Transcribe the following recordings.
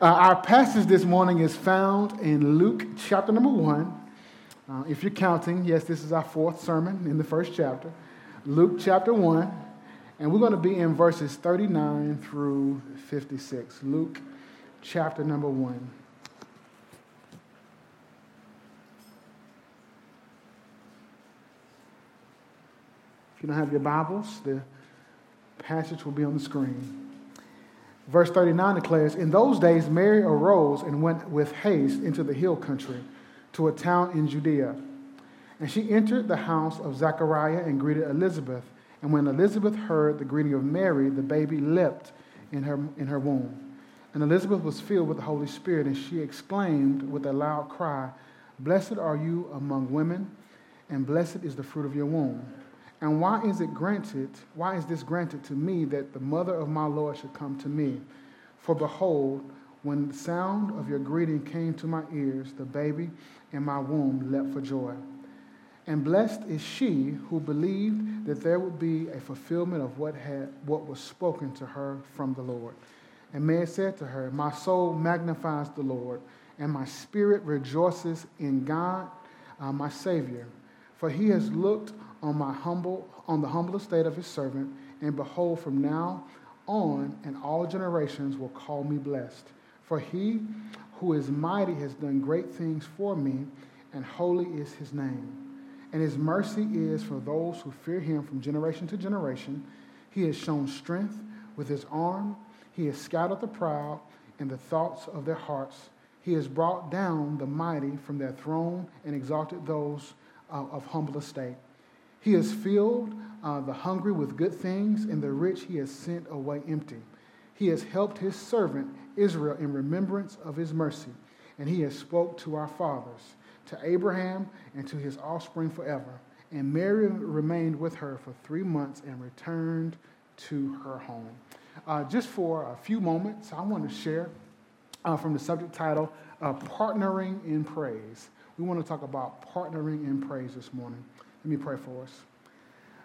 Uh, our passage this morning is found in Luke chapter number one. Uh, if you're counting, yes, this is our fourth sermon in the first chapter. Luke chapter one, and we're going to be in verses 39 through 56. Luke chapter number one. If you don't have your Bibles, the passage will be on the screen. Verse 39 declares In those days, Mary arose and went with haste into the hill country to a town in Judea. And she entered the house of Zechariah and greeted Elizabeth. And when Elizabeth heard the greeting of Mary, the baby leapt in her, in her womb. And Elizabeth was filled with the Holy Spirit, and she exclaimed with a loud cry, Blessed are you among women, and blessed is the fruit of your womb. And why is it granted, why is this granted to me that the mother of my Lord should come to me? For behold, when the sound of your greeting came to my ears, the baby in my womb leapt for joy. And blessed is she who believed that there would be a fulfillment of what, had, what was spoken to her from the Lord. And Mary said to her, My soul magnifies the Lord, and my spirit rejoices in God, uh, my Savior, for he has looked on my humble on the humble estate of his servant, and behold, from now on and all generations will call me blessed. For he who is mighty has done great things for me, and holy is his name. And his mercy is for those who fear him from generation to generation. He has shown strength with his arm. He has scattered the proud in the thoughts of their hearts. He has brought down the mighty from their throne and exalted those uh, of humble estate. He has filled uh, the hungry with good things, and the rich he has sent away empty. He has helped his servant Israel in remembrance of his mercy, and he has spoke to our fathers, to Abraham, and to his offspring forever. And Mary remained with her for three months and returned to her home. Uh, just for a few moments, I want to share uh, from the subject title, uh, Partnering in Praise. We want to talk about partnering in praise this morning. Let me pray for us.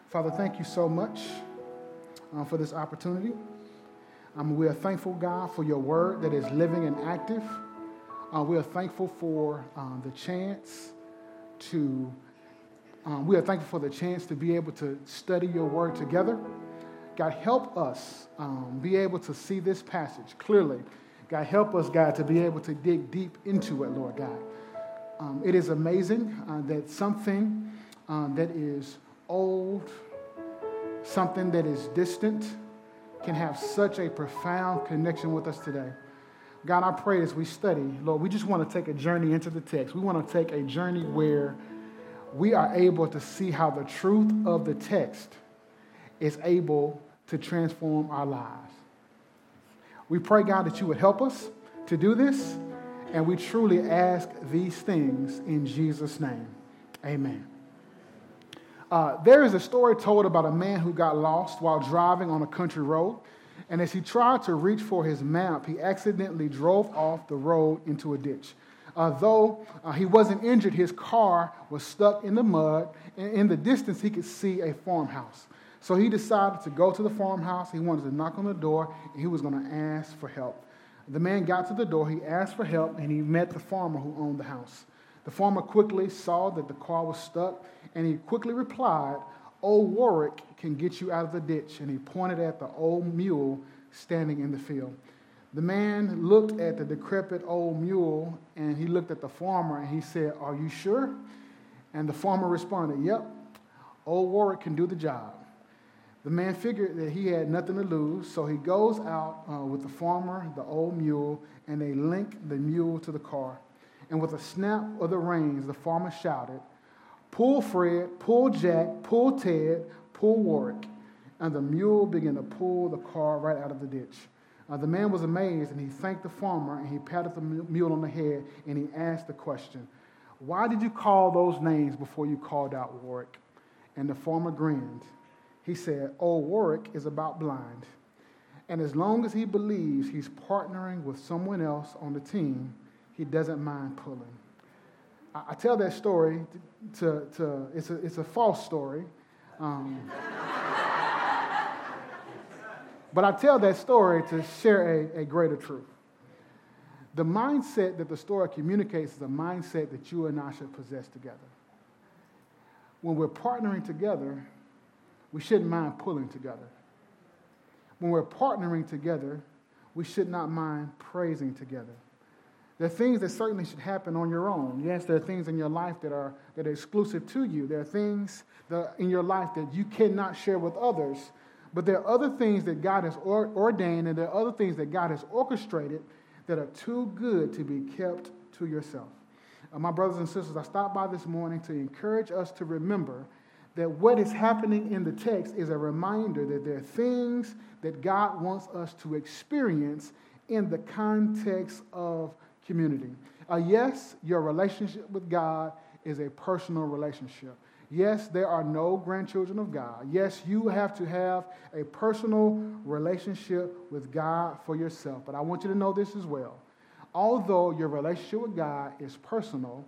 Father, thank you so much uh, for this opportunity. Um, we are thankful, God, for your word that is living and active. Uh, we are thankful for um, the chance to, um, we are thankful for the chance to be able to study your word together. God, help us um, be able to see this passage clearly. God, help us, God, to be able to dig deep into it, Lord God. Um, it is amazing uh, that something um, that is old, something that is distant, can have such a profound connection with us today. God, I pray as we study, Lord, we just want to take a journey into the text. We want to take a journey where we are able to see how the truth of the text is able to transform our lives. We pray, God, that you would help us to do this, and we truly ask these things in Jesus' name. Amen. Uh, there is a story told about a man who got lost while driving on a country road. And as he tried to reach for his map, he accidentally drove off the road into a ditch. Uh, though uh, he wasn't injured, his car was stuck in the mud, and in the distance, he could see a farmhouse. So he decided to go to the farmhouse. He wanted to knock on the door, and he was going to ask for help. The man got to the door, he asked for help, and he met the farmer who owned the house. The farmer quickly saw that the car was stuck and he quickly replied, Old Warwick can get you out of the ditch. And he pointed at the old mule standing in the field. The man looked at the decrepit old mule and he looked at the farmer and he said, Are you sure? And the farmer responded, Yep, old Warwick can do the job. The man figured that he had nothing to lose, so he goes out uh, with the farmer, the old mule, and they link the mule to the car. And with a snap of the reins, the farmer shouted, Pull Fred, pull Jack, pull Ted, pull Warwick. And the mule began to pull the car right out of the ditch. Uh, the man was amazed and he thanked the farmer and he patted the mule on the head and he asked the question, Why did you call those names before you called out Warwick? And the farmer grinned. He said, Oh, Warwick is about blind. And as long as he believes he's partnering with someone else on the team, he doesn't mind pulling. I, tell that story to, to it's, a, it's a false story. Um, but I tell that story to share a, a greater truth. The mindset that the story communicates is a mindset that you and I should possess together. When we're partnering together, we shouldn't mind pulling together. When we're partnering together, we should not mind praising together. There are things that certainly should happen on your own. Yes, there are things in your life that are, that are exclusive to you. There are things that, in your life that you cannot share with others. But there are other things that God has ordained, and there are other things that God has orchestrated that are too good to be kept to yourself. Uh, my brothers and sisters, I stopped by this morning to encourage us to remember that what is happening in the text is a reminder that there are things that God wants us to experience in the context of community. Uh, yes, your relationship with God is a personal relationship. Yes, there are no grandchildren of God. Yes, you have to have a personal relationship with God for yourself. But I want you to know this as well. Although your relationship with God is personal,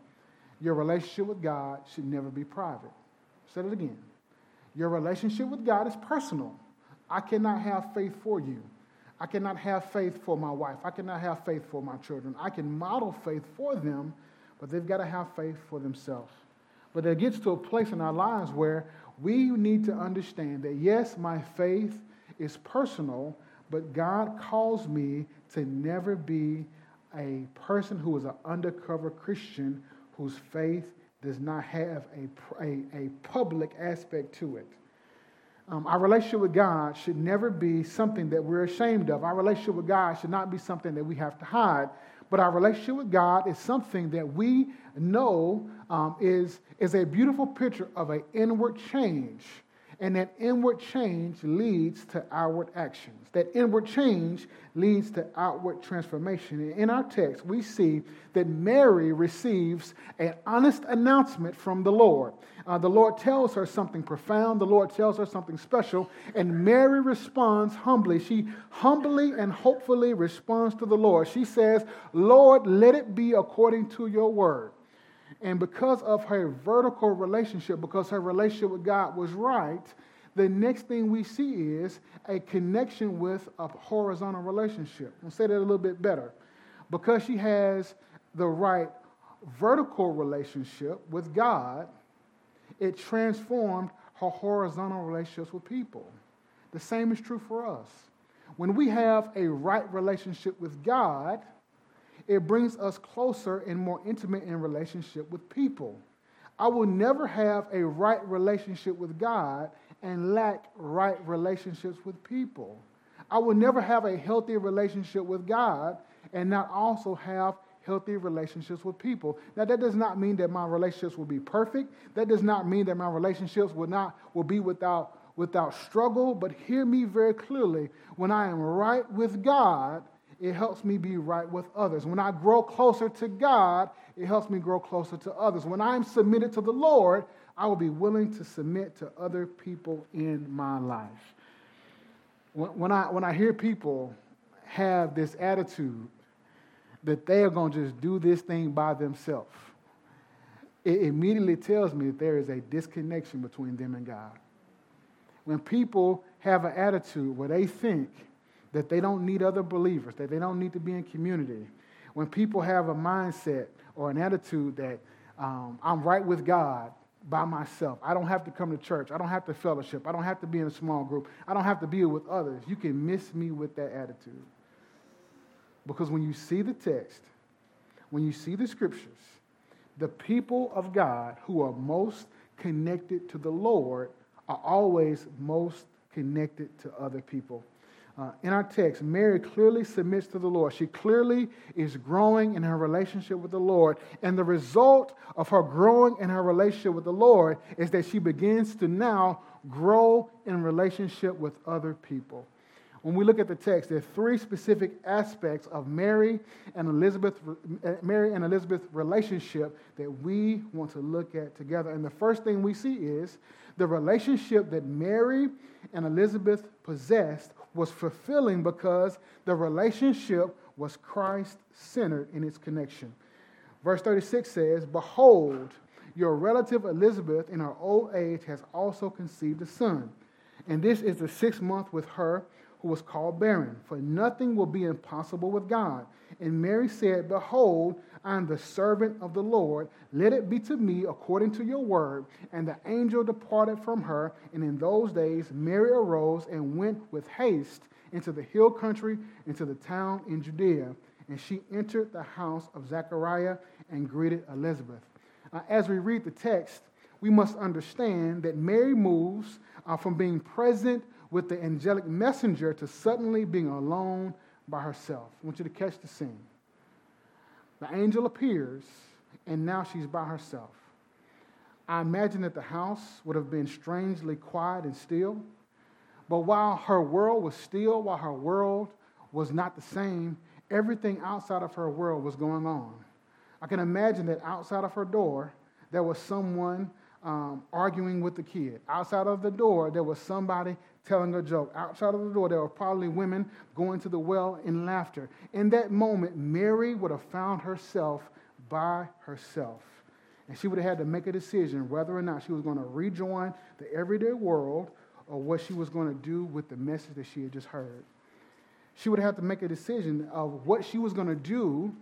your relationship with God should never be private. Say it again. Your relationship with God is personal. I cannot have faith for you. I cannot have faith for my wife. I cannot have faith for my children. I can model faith for them, but they've got to have faith for themselves. But it gets to a place in our lives where we need to understand that, yes, my faith is personal, but God calls me to never be a person who is an undercover Christian whose faith does not have a, a, a public aspect to it. Um, our relationship with God should never be something that we're ashamed of. Our relationship with God should not be something that we have to hide. But our relationship with God is something that we know um, is, is a beautiful picture of an inward change and that inward change leads to outward actions. That inward change leads to outward transformation. And in our text, we see that Mary receives an honest announcement from the Lord. Uh, the Lord tells her something profound, the Lord tells her something special, and Mary responds humbly. She humbly and hopefully responds to the Lord. She says, Lord, let it be according to your word. And because of her vertical relationship, because her relationship with God was right, the next thing we see is a connection with a horizontal relationship. I'll say that a little bit better. Because she has the right vertical relationship with God, it transformed her horizontal relationships with people. The same is true for us. When we have a right relationship with God, it brings us closer and more intimate in relationship with people. I will never have a right relationship with God and lack right relationships with people. I will never have a healthy relationship with God and not also have healthy relationships with people. Now that does not mean that my relationships will be perfect. That does not mean that my relationships will not will be without without struggle, but hear me very clearly. When I am right with God, it helps me be right with others. When I grow closer to God, it helps me grow closer to others. When I'm submitted to the Lord, I will be willing to submit to other people in my life. When, I, when I hear people have this attitude that they are going to just do this thing by themselves, it immediately tells me that there is a disconnection between them and God. When people have an attitude where they think that they don't need other believers, that they don't need to be in community. When people have a mindset or an attitude that um, I'm right with God by myself, I don't have to come to church, I don't have to fellowship, I don't have to be in a small group, I don't have to be with others, you can miss me with that attitude. Because when you see the text, when you see the scriptures, the people of God who are most connected to the Lord are always most connected to other people. Uh, in our text, Mary clearly submits to the Lord. She clearly is growing in her relationship with the Lord. And the result of her growing in her relationship with the Lord is that she begins to now grow in relationship with other people. When we look at the text, there are three specific aspects of Mary and Elizabeth, eh, Mary and Elizabeth's relationship that we want to look at together. And the first thing we see is the relationship that Mary and Elizabeth possessed was fulfilling because the relationship was Christ centered in its connection. Verse 36 says, Behold, your relative Elizabeth in her old age has also conceived a son. And this is the sixth month with her who was called barren, for nothing will be impossible with God. And Mary said, Behold, I am the servant of the Lord. Let it be to me according to your word. And the angel departed from her. And in those days, Mary arose and went with haste into the hill country, into the town in Judea. And she entered the house of Zechariah and greeted Elizabeth. Uh, as we read the text, we must understand that Mary moves uh, from being present with the angelic messenger to suddenly being alone by herself. I want you to catch the scene. The angel appears, and now she's by herself. I imagine that the house would have been strangely quiet and still. But while her world was still, while her world was not the same, everything outside of her world was going on. I can imagine that outside of her door, there was someone um, arguing with the kid. Outside of the door, there was somebody telling a joke. Outside of the door, there were probably women going to the well in laughter. In that moment, Mary would have found herself by herself. And she would have had to make a decision whether or not she was going to rejoin the everyday world or what she was going to do with the message that she had just heard. She would have to make a decision of what she was going to do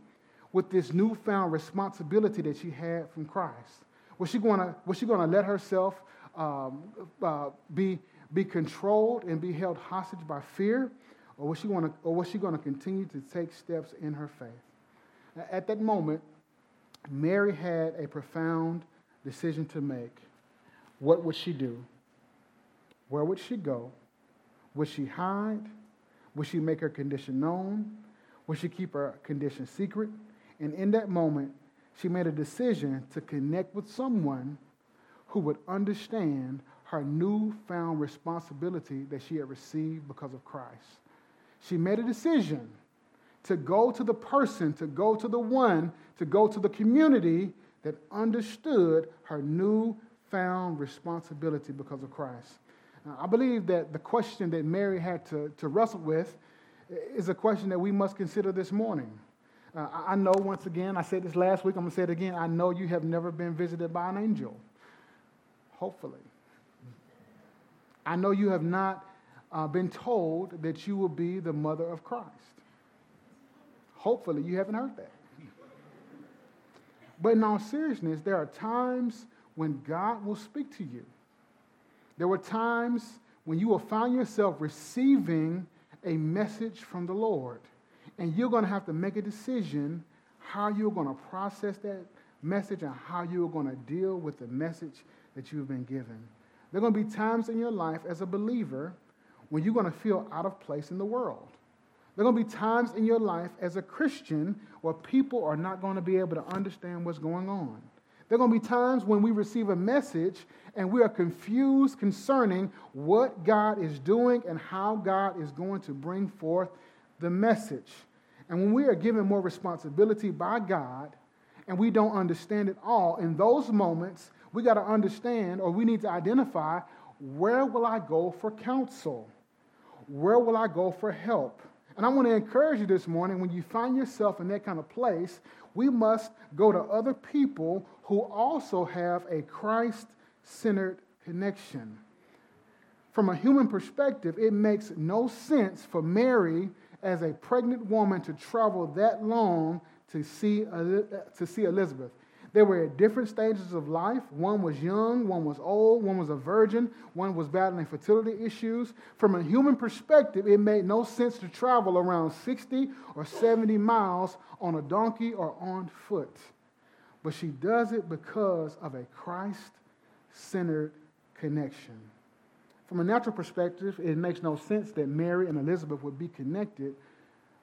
with this newfound responsibility that she had from Christ. Was she going to, was she going to let herself um, uh, be, be controlled and be held hostage by fear? Or was she going to, or was she going to continue to take steps in her faith? At that moment, Mary had a profound decision to make. What would she do? Where would she go? Would she hide? Would she make her condition known? Would she keep her condition secret? And in that moment, she made a decision to connect with someone who would understand her newfound responsibility that she had received because of Christ. She made a decision to go to the person, to go to the one, to go to the community that understood her newfound responsibility because of Christ. Now, I believe that the question that Mary had to, to wrestle with is a question that we must consider this morning. Uh, I know, once again, I said this last week, I'm going to say it again. I know you have never been visited by an angel. Hopefully. I know you have not uh, been told that you will be the mother of Christ. Hopefully, you haven't heard that. But in all seriousness, there are times when God will speak to you. There were times when you will find yourself receiving a message from the Lord. And you're going to have to make a decision how you're going to process that message and how you're going to deal with the message that you've been given. There are going to be times in your life as a believer when you're going to feel out of place in the world. There are going to be times in your life as a Christian where people are not going to be able to understand what's going on. There are going to be times when we receive a message and we are confused concerning what God is doing and how God is going to bring forth the message. And when we are given more responsibility by God and we don't understand it all, in those moments, we got to understand or we need to identify where will I go for counsel? Where will I go for help? And I want to encourage you this morning when you find yourself in that kind of place, we must go to other people who also have a Christ centered connection. From a human perspective, it makes no sense for Mary as a pregnant woman to travel that long to see, to see Elizabeth. They were at different stages of life. One was young, one was old, one was a virgin, one was battling fertility issues. From a human perspective, it made no sense to travel around 60 or 70 miles on a donkey or on foot. But she does it because of a Christ centered connection. From a natural perspective, it makes no sense that Mary and Elizabeth would be connected.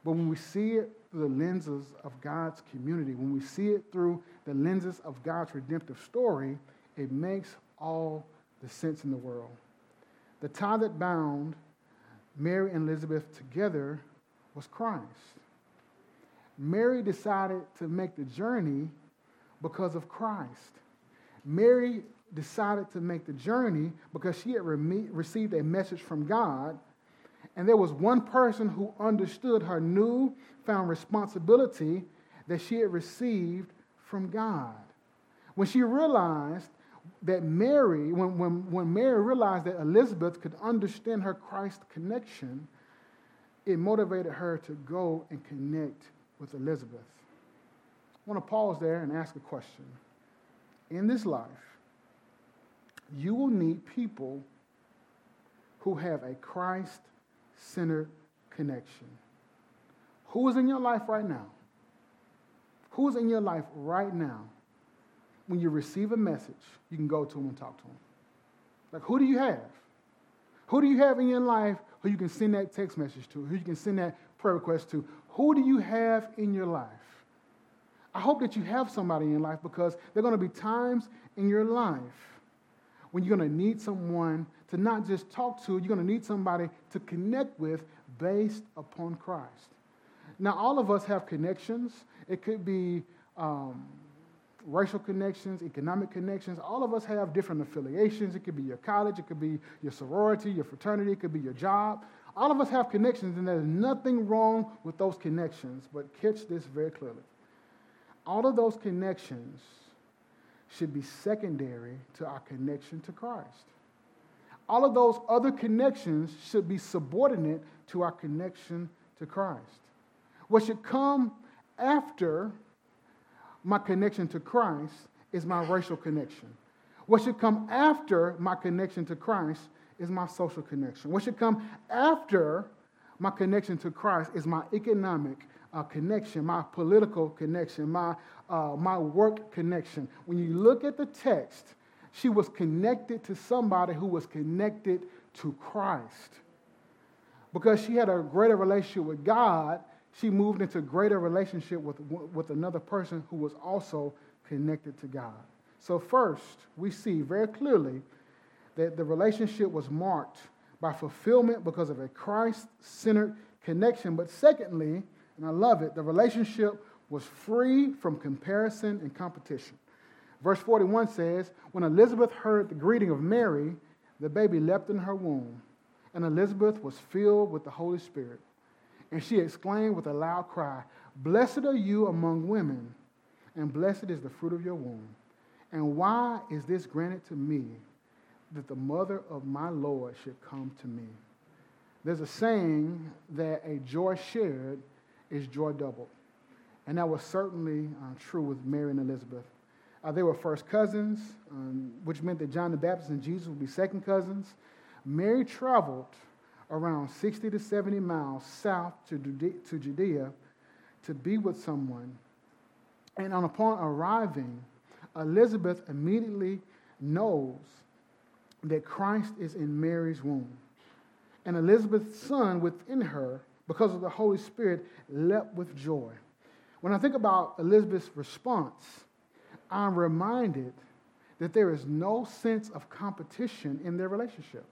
But when we see it through the lenses of God's community, when we see it through the lenses of God's redemptive story, it makes all the sense in the world. The tie that bound Mary and Elizabeth together was Christ. Mary decided to make the journey because of Christ. Mary decided to make the journey because she had re- received a message from God. And there was one person who understood her new found responsibility that she had received from God. When she realized that Mary, when, when, when Mary realized that Elizabeth could understand her Christ connection, it motivated her to go and connect with Elizabeth. I want to pause there and ask a question. In this life, you will need people who have a Christ centered connection. Who is in your life right now? Who is in your life right now? When you receive a message, you can go to them and talk to them. Like, who do you have? Who do you have in your life who you can send that text message to, who you can send that prayer request to? Who do you have in your life? I hope that you have somebody in your life because there are going to be times in your life when you're going to need someone to not just talk to, you're going to need somebody to connect with based upon Christ. Now, all of us have connections. It could be um, racial connections, economic connections. All of us have different affiliations. It could be your college, it could be your sorority, your fraternity, it could be your job. All of us have connections, and there's nothing wrong with those connections. But catch this very clearly. All of those connections should be secondary to our connection to Christ. All of those other connections should be subordinate to our connection to Christ. What should come after my connection to Christ is my racial connection. What should come after my connection to Christ is my social connection. What should come after my connection to Christ is my economic uh, connection, my political connection, my, uh, my work connection. When you look at the text, she was connected to somebody who was connected to Christ. Because she had a greater relationship with God, she moved into greater relationship with, with another person who was also connected to God. So, first, we see very clearly that the relationship was marked by fulfillment because of a Christ centered connection. But, secondly, and I love it, the relationship was free from comparison and competition. Verse 41 says, When Elizabeth heard the greeting of Mary, the baby leapt in her womb, and Elizabeth was filled with the Holy Spirit. And she exclaimed with a loud cry, Blessed are you among women, and blessed is the fruit of your womb. And why is this granted to me that the mother of my Lord should come to me? There's a saying that a joy shared is joy doubled. And that was certainly uh, true with Mary and Elizabeth. Uh, they were first cousins, um, which meant that John the Baptist and Jesus would be second cousins. Mary traveled around 60 to 70 miles south to Judea to be with someone. And on upon arriving, Elizabeth immediately knows that Christ is in Mary's womb. And Elizabeth's son within her, because of the Holy Spirit, leapt with joy. When I think about Elizabeth's response, I'm reminded that there is no sense of competition in their relationship.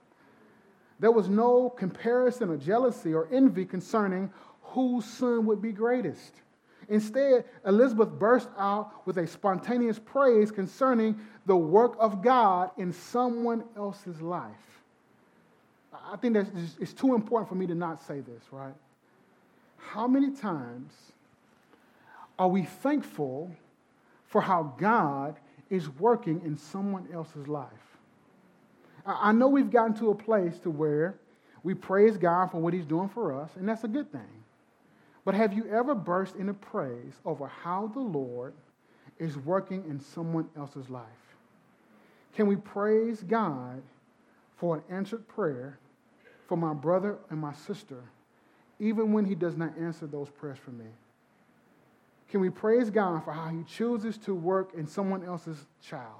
There was no comparison or jealousy or envy concerning whose son would be greatest. Instead, Elizabeth burst out with a spontaneous praise concerning the work of God in someone else's life. I think that it's too important for me to not say this, right? How many times are we thankful for how God is working in someone else's life? I know we've gotten to a place to where we praise God for what He's doing for us, and that's a good thing. But have you ever burst into praise over how the Lord is working in someone else's life? Can we praise God for an answered prayer for my brother and my sister, even when He does not answer those prayers for me? Can we praise God for how He chooses to work in someone else's child?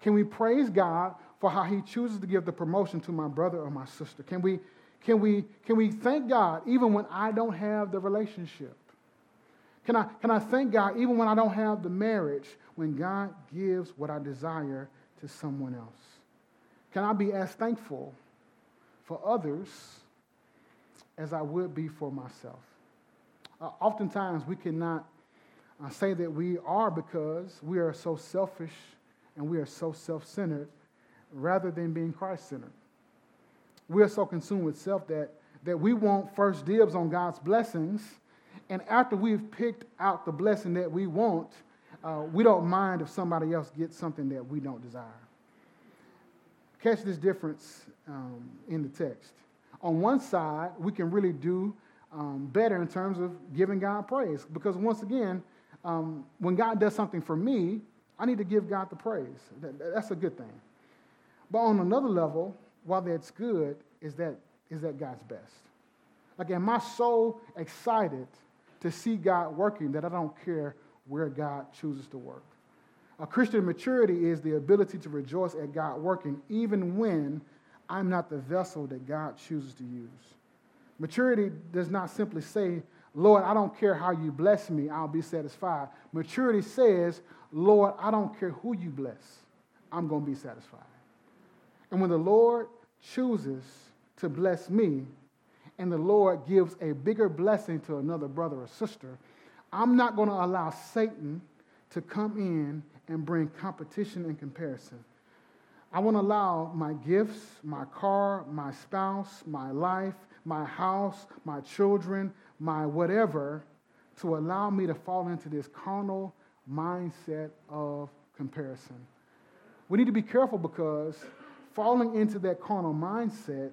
Can we praise God for how he chooses to give the promotion to my brother or my sister? Can we, can we, can we thank God even when I don't have the relationship? Can I, can I thank God even when I don't have the marriage, when God gives what I desire to someone else? Can I be as thankful for others as I would be for myself? Uh, oftentimes, we cannot uh, say that we are because we are so selfish and we are so self centered rather than being Christ centered. We are so consumed with self that, that we want first dibs on God's blessings. And after we've picked out the blessing that we want, uh, we don't mind if somebody else gets something that we don't desire. Catch this difference um, in the text. On one side, we can really do um, better in terms of giving God praise. Because once again, um, when God does something for me, I need to give God the praise. That, that's a good thing. But on another level, while that's good, is that, is that God's best. Like, am I so excited to see God working that I don't care where God chooses to work? A Christian maturity is the ability to rejoice at God working, even when I'm not the vessel that God chooses to use. Maturity does not simply say, Lord, I don't care how you bless me, I'll be satisfied. Maturity says, Lord, I don't care who you bless, I'm going to be satisfied. And when the Lord chooses to bless me, and the Lord gives a bigger blessing to another brother or sister, I'm not going to allow Satan to come in and bring competition and comparison. I want to allow my gifts, my car, my spouse, my life, my house, my children, my whatever, to allow me to fall into this carnal mindset of comparison. We need to be careful because falling into that carnal mindset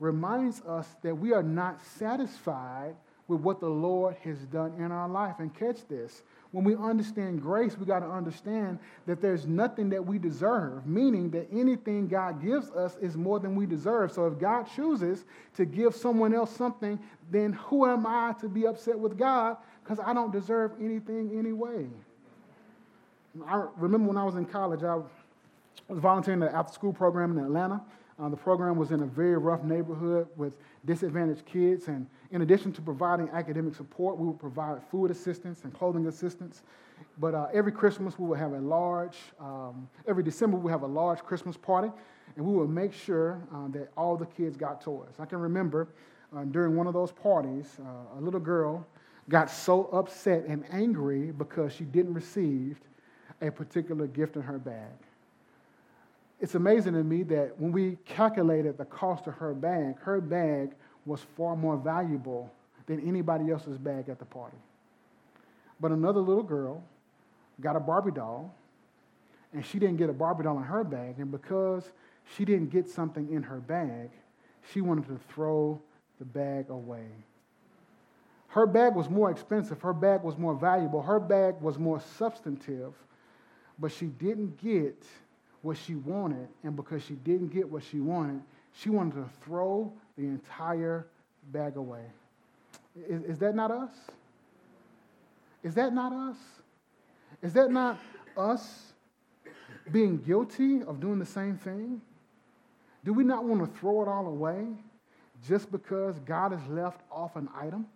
reminds us that we are not satisfied with what the Lord has done in our life. And catch this when we understand grace, we got to understand that there's nothing that we deserve, meaning that anything God gives us is more than we deserve. So if God chooses to give someone else something, then who am I to be upset with God? Because I don't deserve anything anyway. I remember when I was in college, I was volunteering at the after school program in Atlanta. Uh, the program was in a very rough neighborhood with disadvantaged kids. And in addition to providing academic support, we would provide food assistance and clothing assistance. But uh, every Christmas, we would have a large, um, every December, we would have a large Christmas party. And we would make sure uh, that all the kids got toys. I can remember uh, during one of those parties, uh, a little girl got so upset and angry because she didn't receive a particular gift in her bag it's amazing to me that when we calculated the cost of her bag, her bag was far more valuable than anybody else's bag at the party. But another little girl got a Barbie doll, and she didn't get a Barbie doll in her bag, and because she didn't get something in her bag, she wanted to throw the bag away. Her bag was more expensive, her bag was more valuable, her bag was more substantive, but she didn't get what she wanted, and because she didn't get what she wanted, she wanted to throw the entire bag away. Is, is that not us? Is that not us? Is that not us being guilty of doing the same thing? Do we not want to throw it all away just because God has left off an item?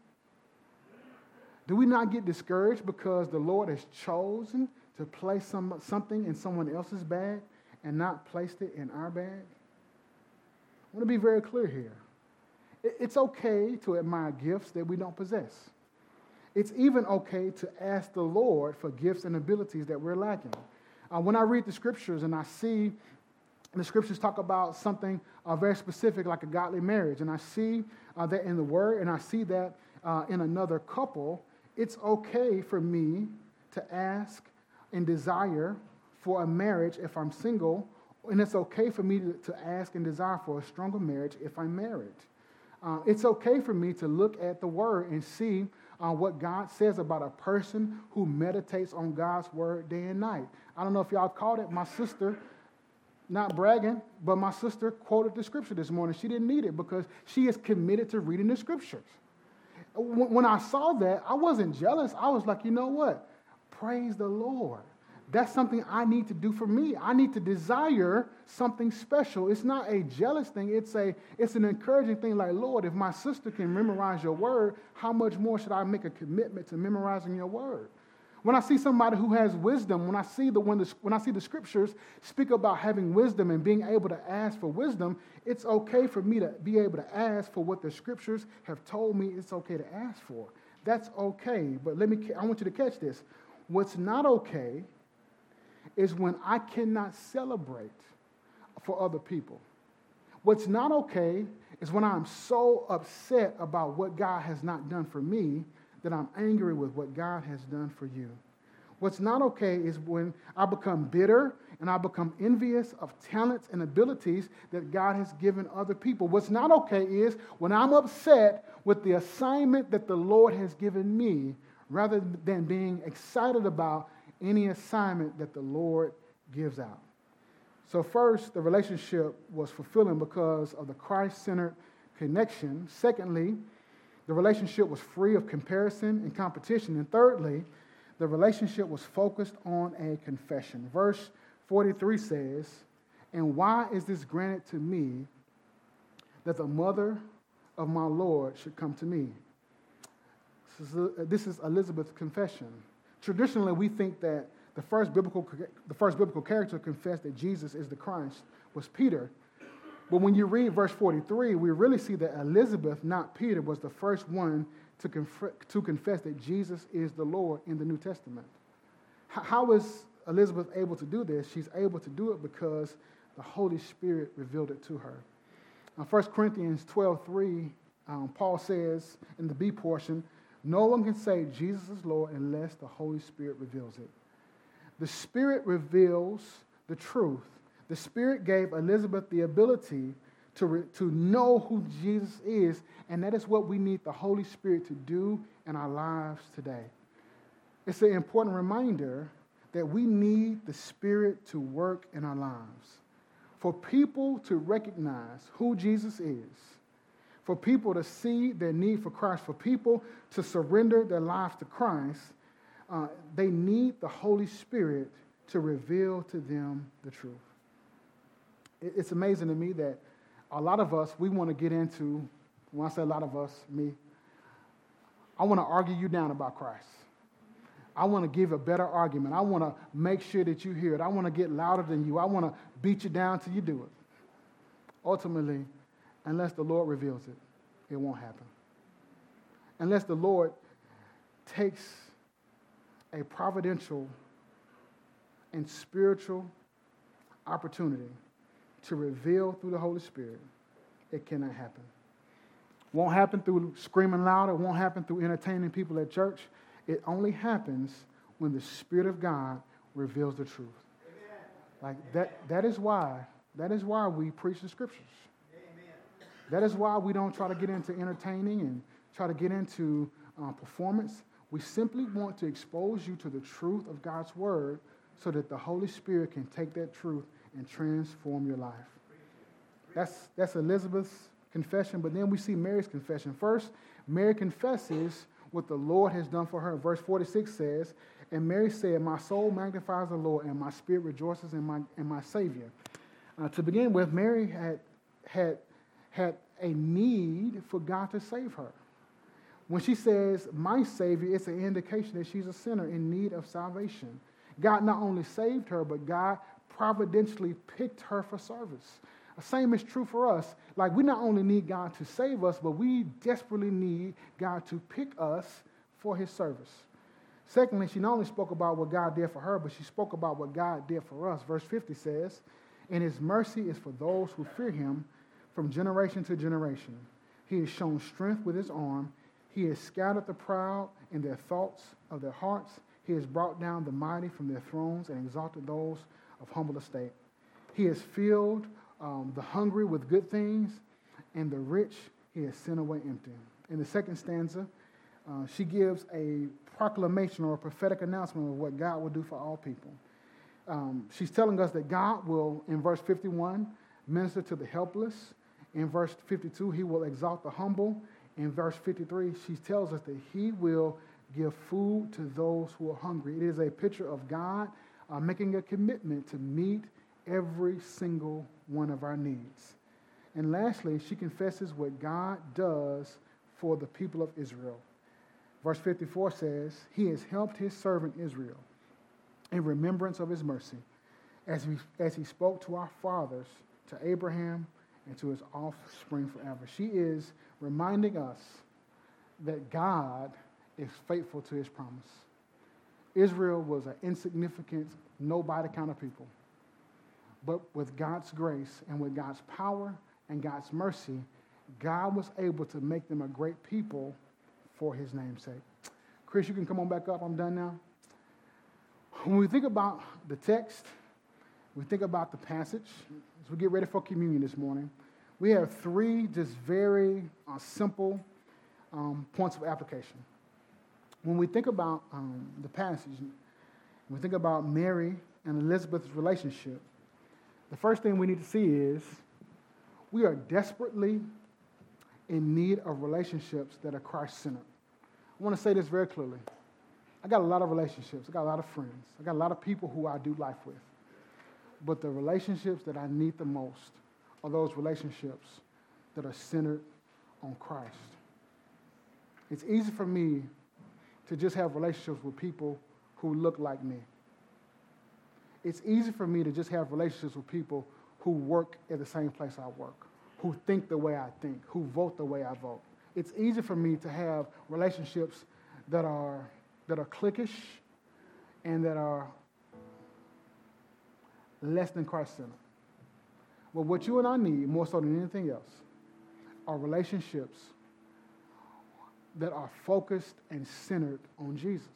Do we not get discouraged because the Lord has chosen to place some, something in someone else's bag and not placed it in our bag? I want to be very clear here. It's okay to admire gifts that we don't possess. It's even okay to ask the Lord for gifts and abilities that we're lacking. Uh, when I read the scriptures and I see the scriptures talk about something uh, very specific, like a godly marriage, and I see uh, that in the Word, and I see that uh, in another couple, it's okay for me to ask and desire for a marriage if I'm single, and it's okay for me to, ask and desire for a stronger marriage if I'm married. Uh, it's okay for me to look at the Word and see uh, what God says about a person who meditates on God's Word day and night. I don't know if y'all caught it. My sister, not bragging, but my sister quoted the scripture this morning. She didn't need it because she is committed to reading the scriptures. When I saw that, I wasn't jealous. I was like, you know what? Praise the Lord. That's something I need to do for me. I need to desire something special. It's not a jealous thing. It's a it's an encouraging thing like, Lord, if my sister can memorize your word, how much more should I make a commitment to memorizing your word? When I see somebody who has wisdom, when I see the when, the when I see the scriptures speak about having wisdom and being able to ask for wisdom, it's okay for me to be able to ask for what the scriptures have told me it's okay to ask for. That's okay. But let me I want you to catch this. What's not okay is when I cannot celebrate for other people. What's not okay is when I'm so upset about what God has not done for me that I'm angry with what God has done for you. What's not okay is when I become bitter and I become envious of talents and abilities that God has given other people. What's not okay is when I'm upset with the assignment that the Lord has given me rather than being excited about any assignment that the Lord gives out. So, first, the relationship was fulfilling because of the Christ centered connection. Secondly, the relationship was free of comparison and competition. And thirdly, the relationship was focused on a confession. Verse 43 says, And why is this granted to me that the mother of my Lord should come to me? This is Elizabeth's confession. Traditionally, we think that the first biblical, the first biblical character to confess that Jesus is the Christ was Peter. But when you read verse 43, we really see that Elizabeth, not Peter, was the first one to, conf- to confess that Jesus is the Lord in the New Testament. H- how is Elizabeth able to do this? She's able to do it because the Holy Spirit revealed it to her. Now, 1 Corinthians 12 3, um, Paul says in the B portion, No one can say Jesus is Lord unless the Holy Spirit reveals it. The Spirit reveals the truth. The Spirit gave Elizabeth the ability to, re- to know who Jesus is, and that is what we need the Holy Spirit to do in our lives today. It's an important reminder that we need the Spirit to work in our lives. For people to recognize who Jesus is, for people to see their need for Christ, for people to surrender their lives to Christ, uh, they need the Holy Spirit to reveal to them the truth. It's amazing to me that a lot of us, we want to get into, when I say a lot of us, me, I want to argue you down about Christ. I want to give a better argument. I want to make sure that you hear it. I want to get louder than you. I want to beat you down till you do it. Ultimately, unless the Lord reveals it, it won't happen. Unless the Lord takes a providential and spiritual opportunity to reveal through the Holy Spirit, it cannot happen. Won't happen through screaming loud. It won't happen through entertaining people at church. It only happens when the Spirit of God reveals the truth. Like that, that is why, that is why we preach the scriptures. That is why we don't try to get into entertaining and try to get into uh, performance. We simply want to expose you to the truth of God's word so that the Holy Spirit can take that truth and transform your life. That's, that's Elizabeth's confession, but then we see Mary's confession. First, Mary confesses what the Lord has done for her. Verse 46 says, And Mary said, My soul magnifies the Lord, and my spirit rejoices in my, in my Savior. Uh, to begin with, Mary had, had, had a need for God to save her. When she says, My Savior, it's an indication that she's a sinner in need of salvation. God not only saved her, but God providentially picked her for service. The same is true for us. Like, we not only need God to save us, but we desperately need God to pick us for his service. Secondly, she not only spoke about what God did for her, but she spoke about what God did for us. Verse 50 says, And his mercy is for those who fear him from generation to generation. He has shown strength with his arm. He has scattered the proud in their thoughts of their hearts. He has brought down the mighty from their thrones and exalted those of humble estate. He has filled um, the hungry with good things, and the rich he has sent away empty. In the second stanza, uh, she gives a proclamation or a prophetic announcement of what God will do for all people. Um, she's telling us that God will, in verse 51, minister to the helpless. In verse 52, he will exalt the humble. In verse 53, she tells us that he will give food to those who are hungry. It is a picture of God uh, making a commitment to meet every single one of our needs. And lastly, she confesses what God does for the people of Israel. Verse 54 says, He has helped His servant Israel in remembrance of His mercy, as, we, as He spoke to our fathers, to Abraham, and to his offspring forever. She is reminding us that God is faithful to His promise. Israel was an insignificant, nobody kind of people. But with God's grace and with God's power and God's mercy, God was able to make them a great people for his name's sake. Chris, you can come on back up. I'm done now. when we think about the text, we think about the passage, as we get ready for communion this morning, we have three just very uh, simple um, points of application. When we think about um, the passage, we think about Mary and Elizabeth's relationship, the first thing we need to see is we are desperately in need of relationships that are Christ centered. I want to say this very clearly. I got a lot of relationships, I got a lot of friends, I got a lot of people who I do life with. But the relationships that I need the most are those relationships that are centered on Christ. It's easy for me to just have relationships with people who look like me. It's easy for me to just have relationships with people who work at the same place I work, who think the way I think, who vote the way I vote. It's easy for me to have relationships that are, that are cliquish and that are less than Christ centered. But what you and I need, more so than anything else, are relationships that are focused and centered on Jesus.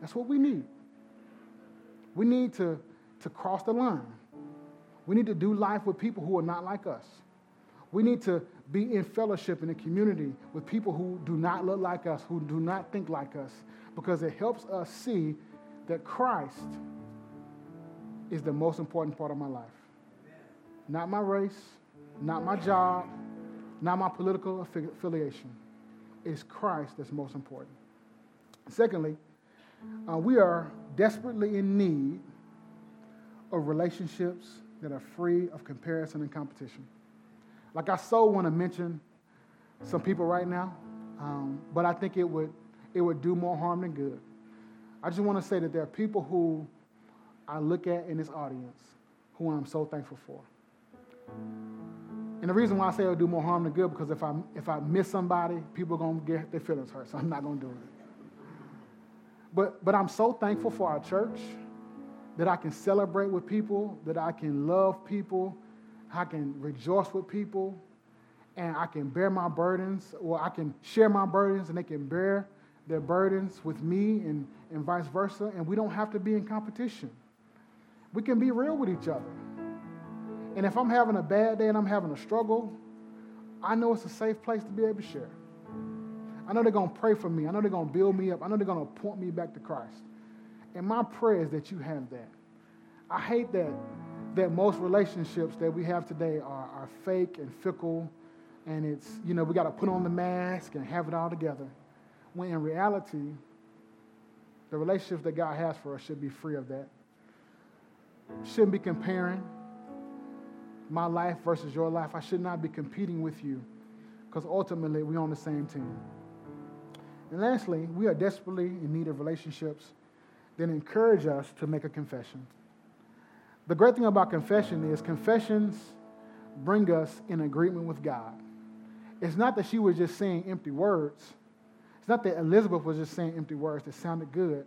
That's what we need. We need to, to cross the line. We need to do life with people who are not like us. We need to be in fellowship in a community with people who do not look like us, who do not think like us, because it helps us see that Christ is the most important part of my life. Not my race, not my job, not my political affiliation. It's Christ that's most important. Secondly, uh, we are desperately in need of relationships that are free of comparison and competition. Like, I so want to mention some people right now, um, but I think it would, it would do more harm than good. I just want to say that there are people who I look at in this audience who I'm so thankful for. And the reason why I say it'll do more harm than good because if I if I miss somebody, people are gonna get their feelings hurt, so I'm not gonna do it. But but I'm so thankful for our church that I can celebrate with people, that I can love people, I can rejoice with people, and I can bear my burdens, or I can share my burdens and they can bear their burdens with me and, and vice versa. And we don't have to be in competition. We can be real with each other. And if I'm having a bad day and I'm having a struggle, I know it's a safe place to be able to share. I know they're going to pray for me. I know they're going to build me up. I know they're going to point me back to Christ. And my prayer is that you have that. I hate that, that most relationships that we have today are, are fake and fickle, and it's, you know, we got to put on the mask and have it all together. When in reality, the relationships that God has for us should be free of that. Shouldn't be comparing my life versus your life. I should not be competing with you because ultimately we're on the same team. And lastly, we are desperately in need of relationships that encourage us to make a confession. The great thing about confession is confessions bring us in agreement with God. It's not that she was just saying empty words. It's not that Elizabeth was just saying empty words that sounded good.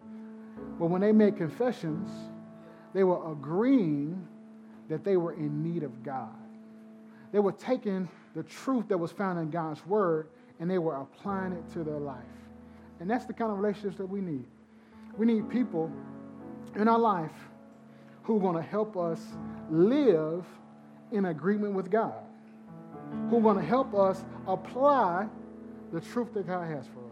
But when they made confessions, they were agreeing that they were in need of God. They were taking the truth that was found in God's word and they were applying it to their life. And that's the kind of relationships that we need. We need people in our life who are going to help us live in agreement with God, who are going to help us apply the truth that God has for us.